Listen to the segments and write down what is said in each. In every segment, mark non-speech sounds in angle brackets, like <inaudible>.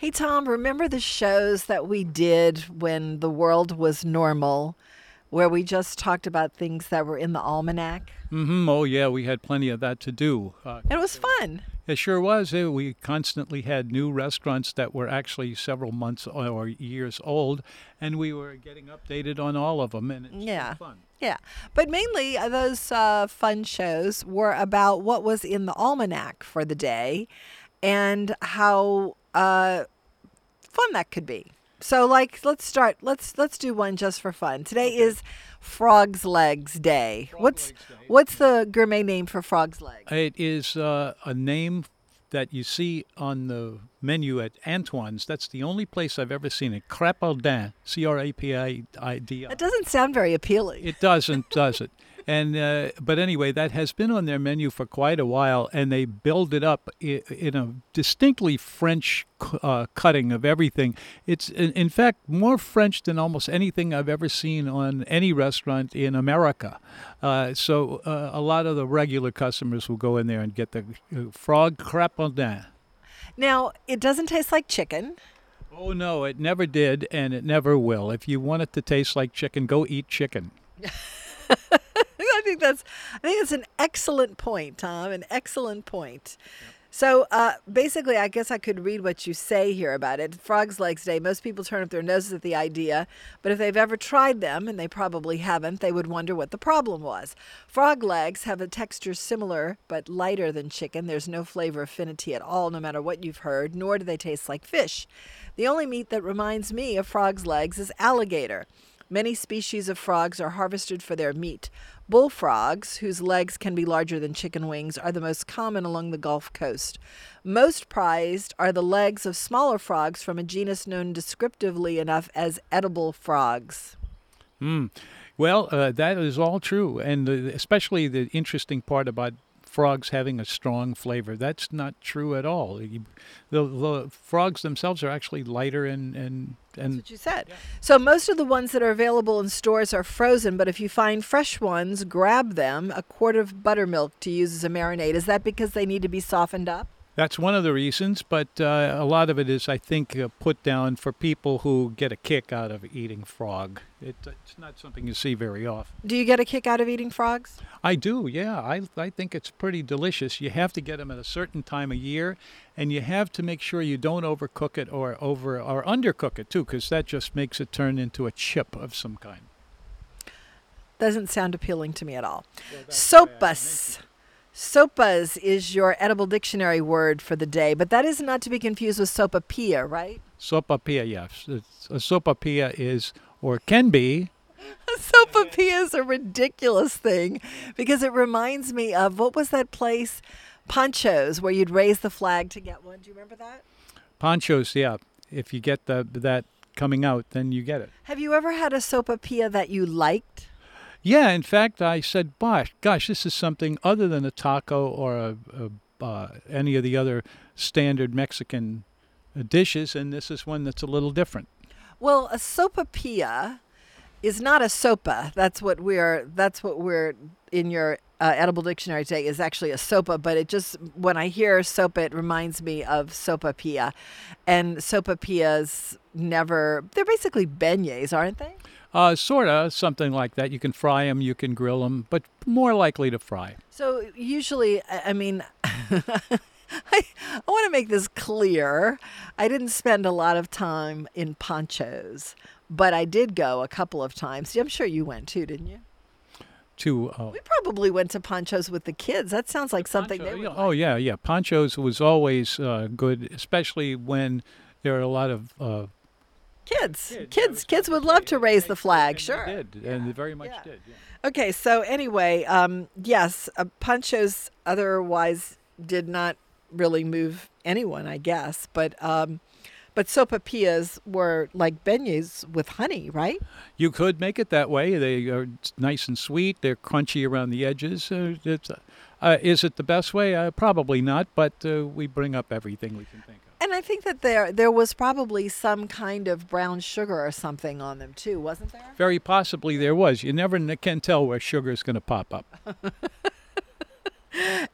Hey, Tom, remember the shows that we did when the world was normal, where we just talked about things that were in the almanac? Mm-hmm. Oh, yeah, we had plenty of that to do. Uh, And it was fun. it sure was. We constantly had new restaurants that were actually several months or years old, and we were getting updated on all of them, and it's Yeah. fun. Yeah. But mainly uh, those uh, fun shows were about what was in the almanac for the day and how uh, fun that could be. So like let's start let's let's do one just for fun. Today is Frog's Legs Day. Frog what's Legs Day. what's the gourmet name for Frog's Legs? It is uh, a name that you see on the menu at Antoine's. That's the only place I've ever seen it. Crapaldin, C R A P I I D I. That doesn't sound very appealing. It doesn't, does it? <laughs> And uh, but anyway, that has been on their menu for quite a while, and they build it up in a distinctly French uh, cutting of everything. It's in, fact more French than almost anything I've ever seen on any restaurant in America. Uh, so uh, a lot of the regular customers will go in there and get the uh, frog crapaldin. Now, it doesn't taste like chicken. Oh no, it never did, and it never will. If you want it to taste like chicken, go eat chicken. <laughs> I think that's I think that's an excellent point, Tom. An excellent point. So uh, basically, I guess I could read what you say here about it. Frog's Legs Day. Most people turn up their noses at the idea, but if they've ever tried them, and they probably haven't, they would wonder what the problem was. Frog legs have a texture similar but lighter than chicken. There's no flavor affinity at all, no matter what you've heard, nor do they taste like fish. The only meat that reminds me of frog's legs is alligator. Many species of frogs are harvested for their meat. Bullfrogs, whose legs can be larger than chicken wings, are the most common along the Gulf Coast. Most prized are the legs of smaller frogs from a genus known descriptively enough as edible frogs. Mm. Well, uh, that is all true, and uh, especially the interesting part about frogs having a strong flavor. That's not true at all. You- The, the frogs themselves are actually lighter and and That's and what you said. So most of the ones that are available in stores are frozen, but if you find fresh ones, grab them. A quart of buttermilk to use as a marinade. Is that because they need to be softened up? That's one of the reasons. But uh, a lot of it is, I think, uh, put down for people who get a kick out of eating frog. It, it's not something you see very often. Do you get a kick out of eating frogs? I do, yeah. I, I think it's pretty delicious. You have to get them at a certain time of year, and you have to make sure you don't overcook it or over or undercook it too, because that just makes it turn into a chip of some kind. Doesn't sound appealing to me at all. Sopas. Sopas is your edible dictionary word for the day, but that is not to be confused with sopapilla, right? Sopapilla, yes. It's, a sopapilla is or can be. a <laughs> Sopapilla is a ridiculous thing because it reminds me of what was that place? Pancho's, where you'd raise the flag to get one. Do you remember that? Pancho's, yeah. If you get the that coming out, then you get it. Have you ever had a sopapilla that you liked? Yeah, in fact, I said, "Gosh, gosh, this is something other than a taco or a, a, uh, any of the other standard Mexican uh, dishes, and this is one that's a little different." Well, a sopapilla is not a sopa. That's what we're. That's what we're in your uh, edible dictionary today is actually a sopa. But it just when I hear sopa, it reminds me of sopapilla, and sopapillas never. They're basically beignets, aren't they? Uh, sorta, something like that. You can fry them, you can grill them, but more likely to fry. So usually, I mean, <laughs> I, I want to make this clear. I didn't spend a lot of time in Pancho's, but I did go a couple of times. I'm sure you went too, didn't you? To uh, We probably went to Pancho's with the kids. That sounds like something they Poncho- would. oh like. yeah, yeah. Pancho's was always uh, good, especially when there are a lot of uh, Kids, kids. Kids, kids would love to raise the flag. and they Sure. did, and they very much did. Yeah. Okay, so anyway, um, yes, uh, Pancho's otherwise did not really move anyone, I guess, but um, but sopapillas were like beignets with honey, right? You could make it that way. They are nice and sweet. They're crunchy around the edges. Uh, it's, uh, is it the best way? Uh, probably not, but uh, we bring up everything we can think of. And I think that there there was probably some kind of brown sugar or something on them too, wasn't there? Very possibly there was. You never can tell where sugar is going to pop up. <laughs>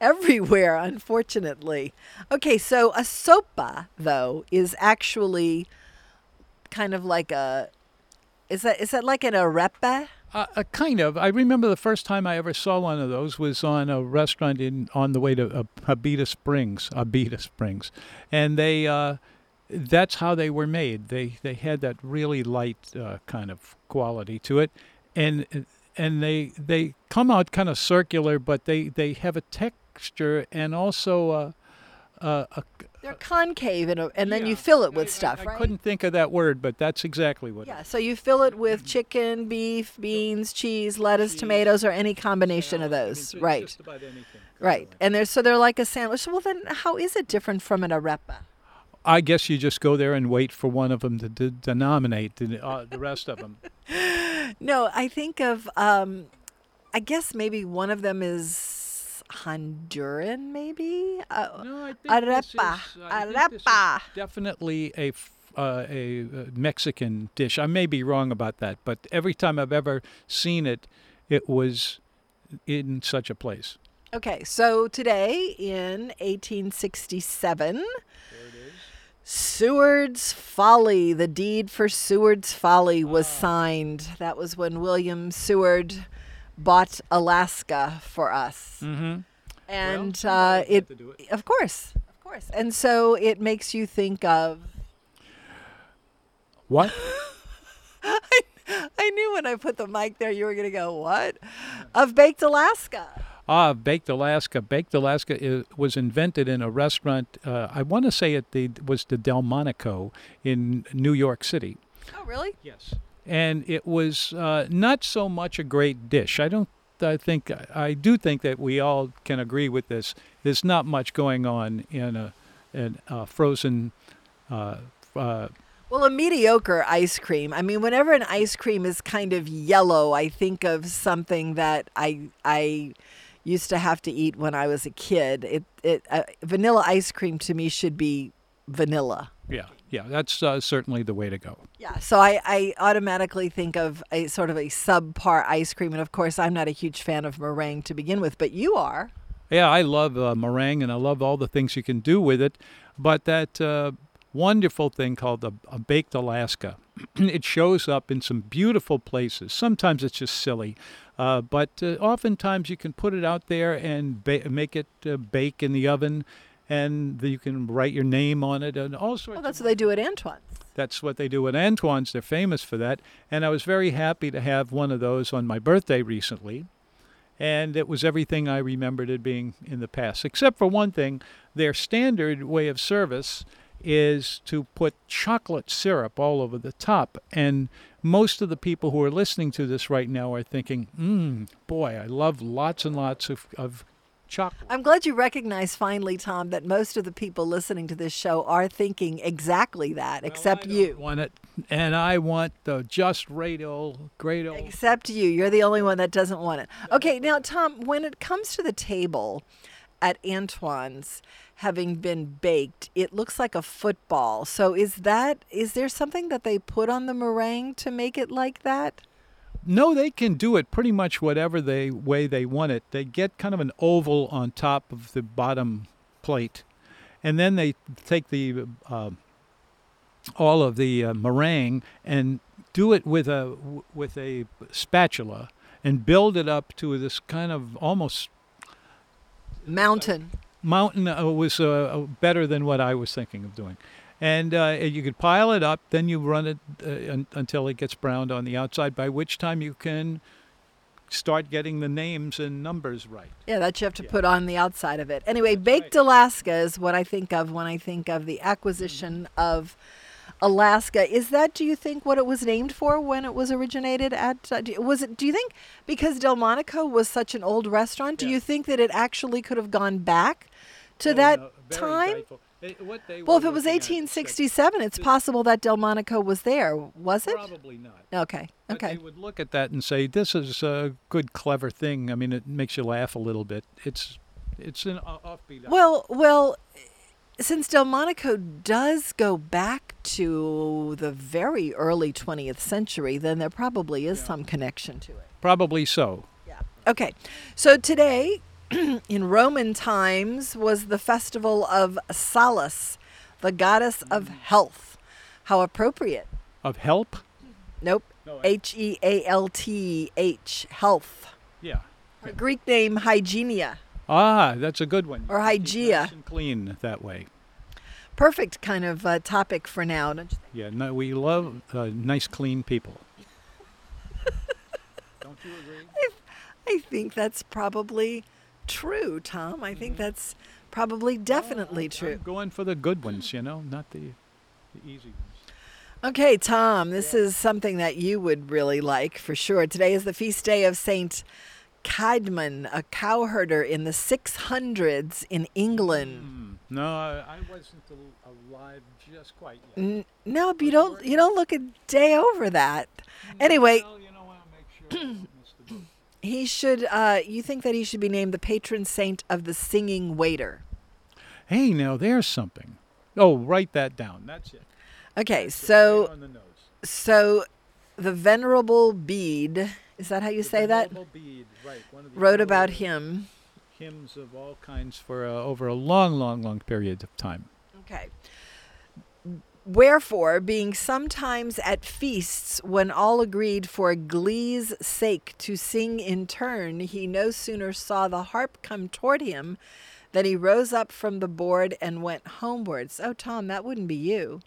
everywhere, unfortunately. Okay, so a sopa though is actually kind of like a is that is that like an arepa? Uh, uh, kind of. I remember the first time I ever saw one of those was on a restaurant in on the way to uh, Abita Springs, Abita Springs, and they. Uh, that's how they were made. They they had that really light uh, kind of quality to it, and and they they come out kind of circular, but they they have a texture and also a, a, a They're concave, and, and then you fill it with I- stuff, I, I right? couldn't think of that word, but that's exactly what. it Yeah, so you fill it with chicken, beef, beans, cheese, lettuce, Cheese, tomatoes, or any combination of salad. I mean, those. ju- right, Just about anything. right. And they're so they're like a sandwich. Well, then how is it different from an arepa? I guess you just go there and wait for one of them to de- denominate the, uh, the rest of them. <laughs> No, I think of. Um, I guess maybe one of them is Honduran, maybe. Uh, No, I think this is, arepa, think arepa. definitely a uh, a uh, Mexican dish. I may be wrong about that, but every time I've ever seen it, it was in such a place. Okay, so today in 1867, Seward's Folly, the deed for Seward's Folly was signed. That was when William Seward bought Alaska for us. Mm-hmm. And uh, it, of course, of course. And so it makes you think of. What? <laughs> I knew when I put the mic there, you were going to go, what? Of Baked Alaska. Ah, Baked Alaska. Baked Alaska i was invented in a restaurant. Uh, I want to say it the, was the Delmonico in New York City. Oh, really? Yes. And it was uh, not so much a great dish. I don't. I think I do think that we all can agree with this. There's not much going on in a, in a frozen. Uh, uh, Well, a mediocre ice cream. I mean, whenever an ice cream is kind of yellow, I think of something that I I used to have to eat when I was a kid. It it uh, vanilla ice cream to me should be vanilla. yeah, yeah. That's uh, certainly the way to go. Yeah, so I, I automatically think of a sort of a subpar ice cream, and of course, I'm not a huge fan of meringue to begin with, but you are. Yeah, I love uh, meringue and I love all the things you can do with it. But that uh, wonderful thing called a, a baked Alaska, <clears throat> it shows up in some beautiful places. Sometimes it's just silly, uh, but uh, oftentimes you can put it out there and ba- make it uh, bake in the oven. And you can write your name on it and all sorts. Well, that's what they do at Antoine's. that's what they do at Antoine's. They're famous for that. And I was very happy to have one of those on my birthday recently. And it was everything I remembered it being in the past, except for one thing. Their standard way of service is to put chocolate syrup all over the top. And most of the people who are listening to this right now are thinking, mmm, boy, I love lots and lots of, of I'm glad you recognize finally, Tom, that most of the people listening to this show are thinking exactly that, except Well, I don't you. want it. And I want the just great old, great old. Except you. You're the only one that doesn't want it. Okay, now, Tom, when it comes to the table at Antoine's having been baked, it looks like a football. So is that is there something that they put on the meringue to make it like that? No, they can do it pretty much whatever they way they want it. They get kind of an oval on top of the bottom plate, and then they take the uh, all of the uh, meringue and do it with a with a spatula and build it up to this kind of almost Mountain. mountain uh, was uh, better than what I was thinking of doing. And uh, you could pile it up, then you run it uh, un- until it gets browned on the outside, by which time you can start getting the names and numbers right. Yeah, that you have to Yeah. put on the outside of it. Anyway, That's baked right. Alaska is what I think of when I think of the acquisition of Alaska. Is that, do you think, what it was named for when it was originated at? Uh, do, was it? Do you think because Delmonico was such an old restaurant? Do Yeah. you think that it actually could have gone back to Oh, that no, time? They- what they Well, if it was looking at 1867, it's this- possible that Delmonico was there. Was it? Probably not. Okay. But Okay. they would look at that and say, "This is a good, clever thing." I mean, it makes you laugh a little bit. It's, it's an offbeat. Well, well, since Delmonico does go back to the very early 20th century, then there probably is Yeah. some connection to it. probably so. Yeah. Okay. So today, <clears throat> in Roman times was the festival of Salus, the goddess of health. How appropriate. Of help? Nope. No, I- H E A L T H, health. Yeah. Her Greek name, Hygienia. Ah, that's a good one. Or Keep Hygeia. nice clean that way. Perfect kind of uh, topic for now. Don't you think? Yeah, no, we love uh, nice, clean people. <laughs> Don't you agree? I think that's probably true, Tom. I think that's probably definitely I'm true. going for the good ones, you know, not the, the easy ones. Okay, Tom, this is something that you would really like for sure. Today is the feast day of Saint Caedmon, a cowherder in the 600s in England. Mm, no, I, I wasn't alive just quite yet. N- no, but you don't you don't look a day over that. Anyway, Well, you know, I make sure <clears throat> I don't miss the boat. He should uh, you think that he should be named the patron saint of the singing waiter. Hey, now there's something. Oh, write that down. That's it. Okay, That's it, so right on the so the venerable Bede, is that how you The say that? Venerable Bede, right, one of the Wrote about him. Hymns of all kinds for uh, over a long, long, long period of time. Okay. Wherefore, being sometimes at feasts, when all agreed for glee's sake to sing in turn, he no sooner saw the harp come toward him than he rose up from the board and went homewards. Oh, Tom, that wouldn't be you.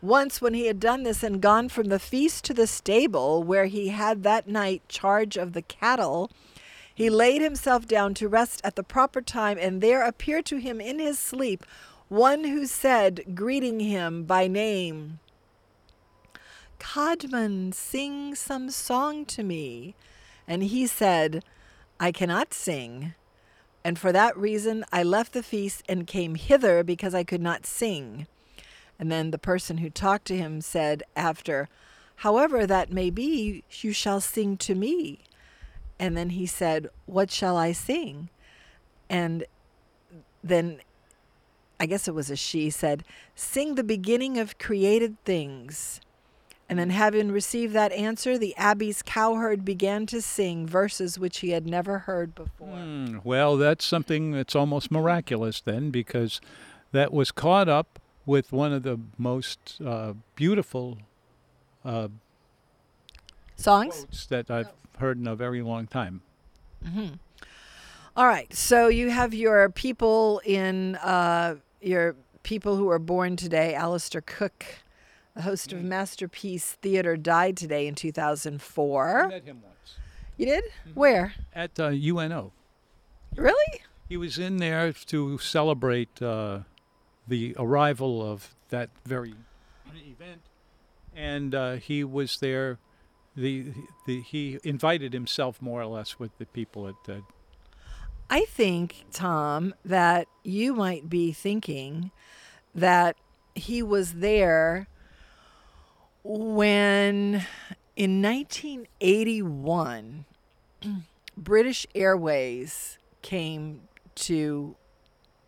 Once, when he had done this and gone from the feast to the stable, where he had that night charge of the cattle, he laid himself down to rest at the proper time, and there appeared to him in his sleep one who said, greeting him by name, Caedmon, sing some song to me. And he said, I cannot sing. And for that reason I left the feast and came hither because I could not sing. And then the person who talked to him said after, However that may be, you shall sing to me. And then he said, What shall I sing? And then I guess it was a she said, Sing the beginning of created things. And then, having received that answer, the abbey's cowherd began to sing verses which he had never heard before. Hmm, well, that's something that's almost miraculous then, because that was caught up with one of the most uh, beautiful uh, Songs? that I've heard in a very long time. All right. So you have your people in uh, your people who were born today. Alistair Cooke, the host of Masterpiece Theater, died today in 2004. met him once You did? Where? at uh, UNO. Really? He was in there to celebrate uh, the arrival of that very event, and uh, he was there. The, the he invited himself more or less with the people at uh, I think, Tom, that you might be thinking that he was there when in 1981 <clears throat> British Airways came to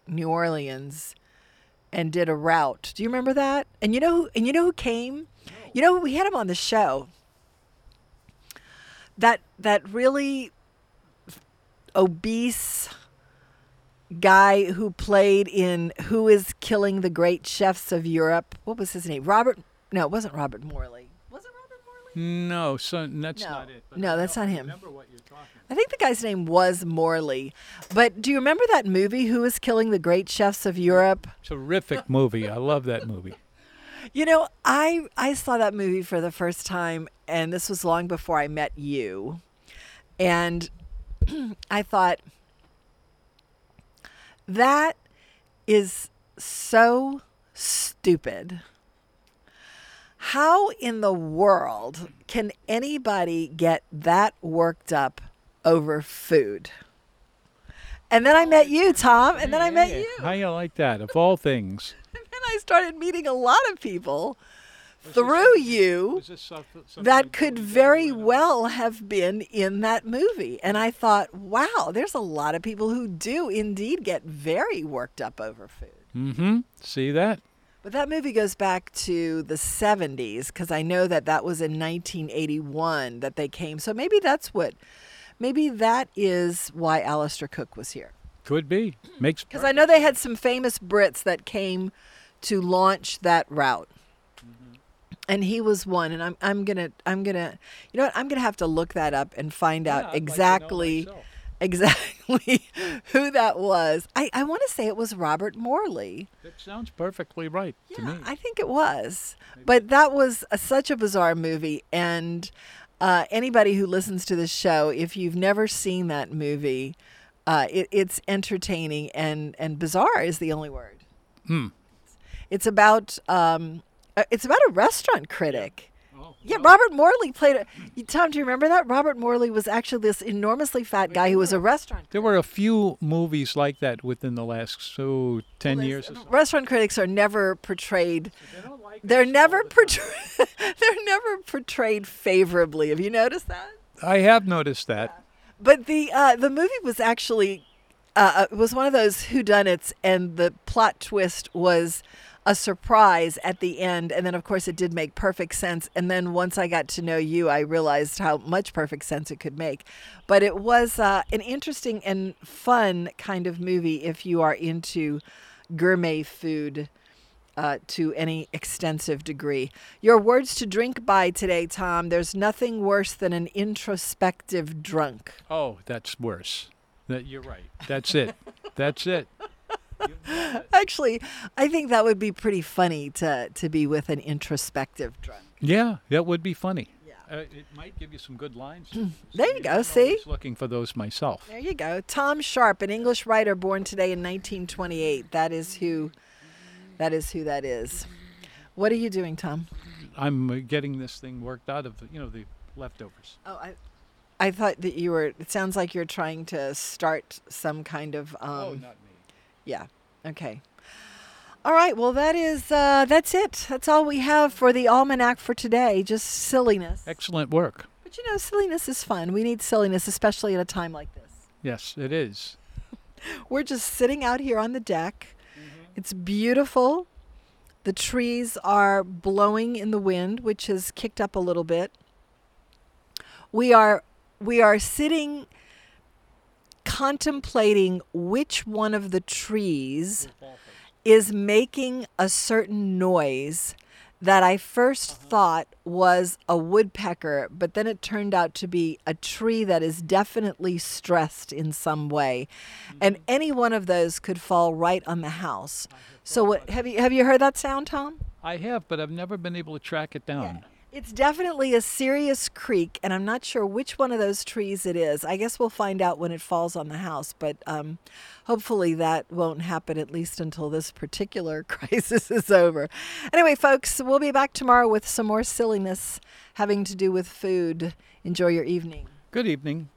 New Orleans and did a route. Do you remember that? And you know and you know who came? You know we had him on the show. That that really obese guy who played in Who is Killing the Great Chefs of Europe. What was his name? Robert No, it wasn't Robert Morley. Was it Robert Morley? No, son, that's No. not it. No, that's not him. Remember what you're talking. I think the guy's name was Morley. But do you remember that movie Who is Killing the Great Chefs of Europe? Terrific <laughs> movie. I love that movie. You know, I I saw that movie for the first time and this was long before I met you. And <clears throat> I thought that is so stupid. How in the world can anybody get that worked up over food? And then I oh, met you, Tom, and then I met you. How you like that? Of <laughs> all things. And then I started meeting a lot of people through you was this some- something that could very well have been in that movie. And I thought, wow, there's a lot of people who do indeed get very worked up over food. Mm-hmm. See that? But that movie goes back to the 70s because I know that that was in 1981 that they came. So maybe that's what maybe that is why Alistair Cooke was here. Could be. Makes Because I know they had some famous Brits that came to launch that route. And he was one, and I'm I'm gonna I'm gonna you know what I'm gonna have to look that up and find Yeah, I'd out like exactly exactly <laughs> who that was. I, I want to say it was Robert Morley. That sounds perfectly right to Yeah, me. I think it was. But that was a, such a bizarre movie. And uh, anybody who listens to this show, if you've never seen that movie, uh, it, it's entertaining and, and bizarre is the only word. Hmm. It's about um, uh, it's about a restaurant critic. Oh, Yeah, Robert Morley played it. Tom, do you remember that? Robert Morley was actually this enormously fat guy who was a restaurant. There were a few movies like that within the last so ten years. Or so. Restaurant critics are never portrayed They don't like They're never the portrayed. <laughs> they're never portrayed favorably. Have you noticed that? I have noticed that. But the uh, the movie was actually uh, it was one of those whodunits, and the plot twist was a surprise at the end. And then, of course, it did make perfect sense. And then once I got to know you, I realized how much perfect sense it could make. But it was uh, an interesting and fun kind of movie if you are into gourmet food uh, to any extensive degree. Your words to drink by today, Tom. There's nothing worse than an introspective drunk. Oh, that's worse. That you're right. That's it. That's it. You. <laughs> Actually, I think that would be pretty funny to to be with an introspective drunk. Yeah, that would be funny. Yeah. Uh, it might give you some good lines. <clears throat> There you I'm go, always see? Looking for those myself. There you go. Tom Sharpe, an English writer born today in 1928. That is who that is who that is. What are you doing, Tom? I'm uh, getting this thing worked out of you know the leftovers. Oh, I I thought that you were it sounds like you're trying to start some kind of um oh, not me. Yeah. Okay. All right. Well, that is uh, that's it. That's all we have for the almanac for today. Just silliness. Excellent work. But you know, silliness is fun. We need silliness, especially at a time like this. Yes, it is. <laughs> We're just sitting out here on the deck. It's beautiful. The trees are blowing in the wind, which has kicked up a little bit. We are we are sitting contemplating which one of the trees is making a certain noise that I 1st uh-huh. thought was a woodpecker, but then it turned out to be a tree that is definitely stressed in some way. And mm-hmm. any one of those could fall right on the house. So what have you have you heard that sound, Tom? I have, but I've never been able to track it down. It's definitely a serious creak, and I'm not sure which one of those trees it is. I guess we'll find out when it falls on the house, but um, hopefully that won't happen at least until this particular <laughs> crisis is over. Anyway, folks, we'll be back tomorrow with some more silliness having to do with food. Enjoy your evening. Good evening.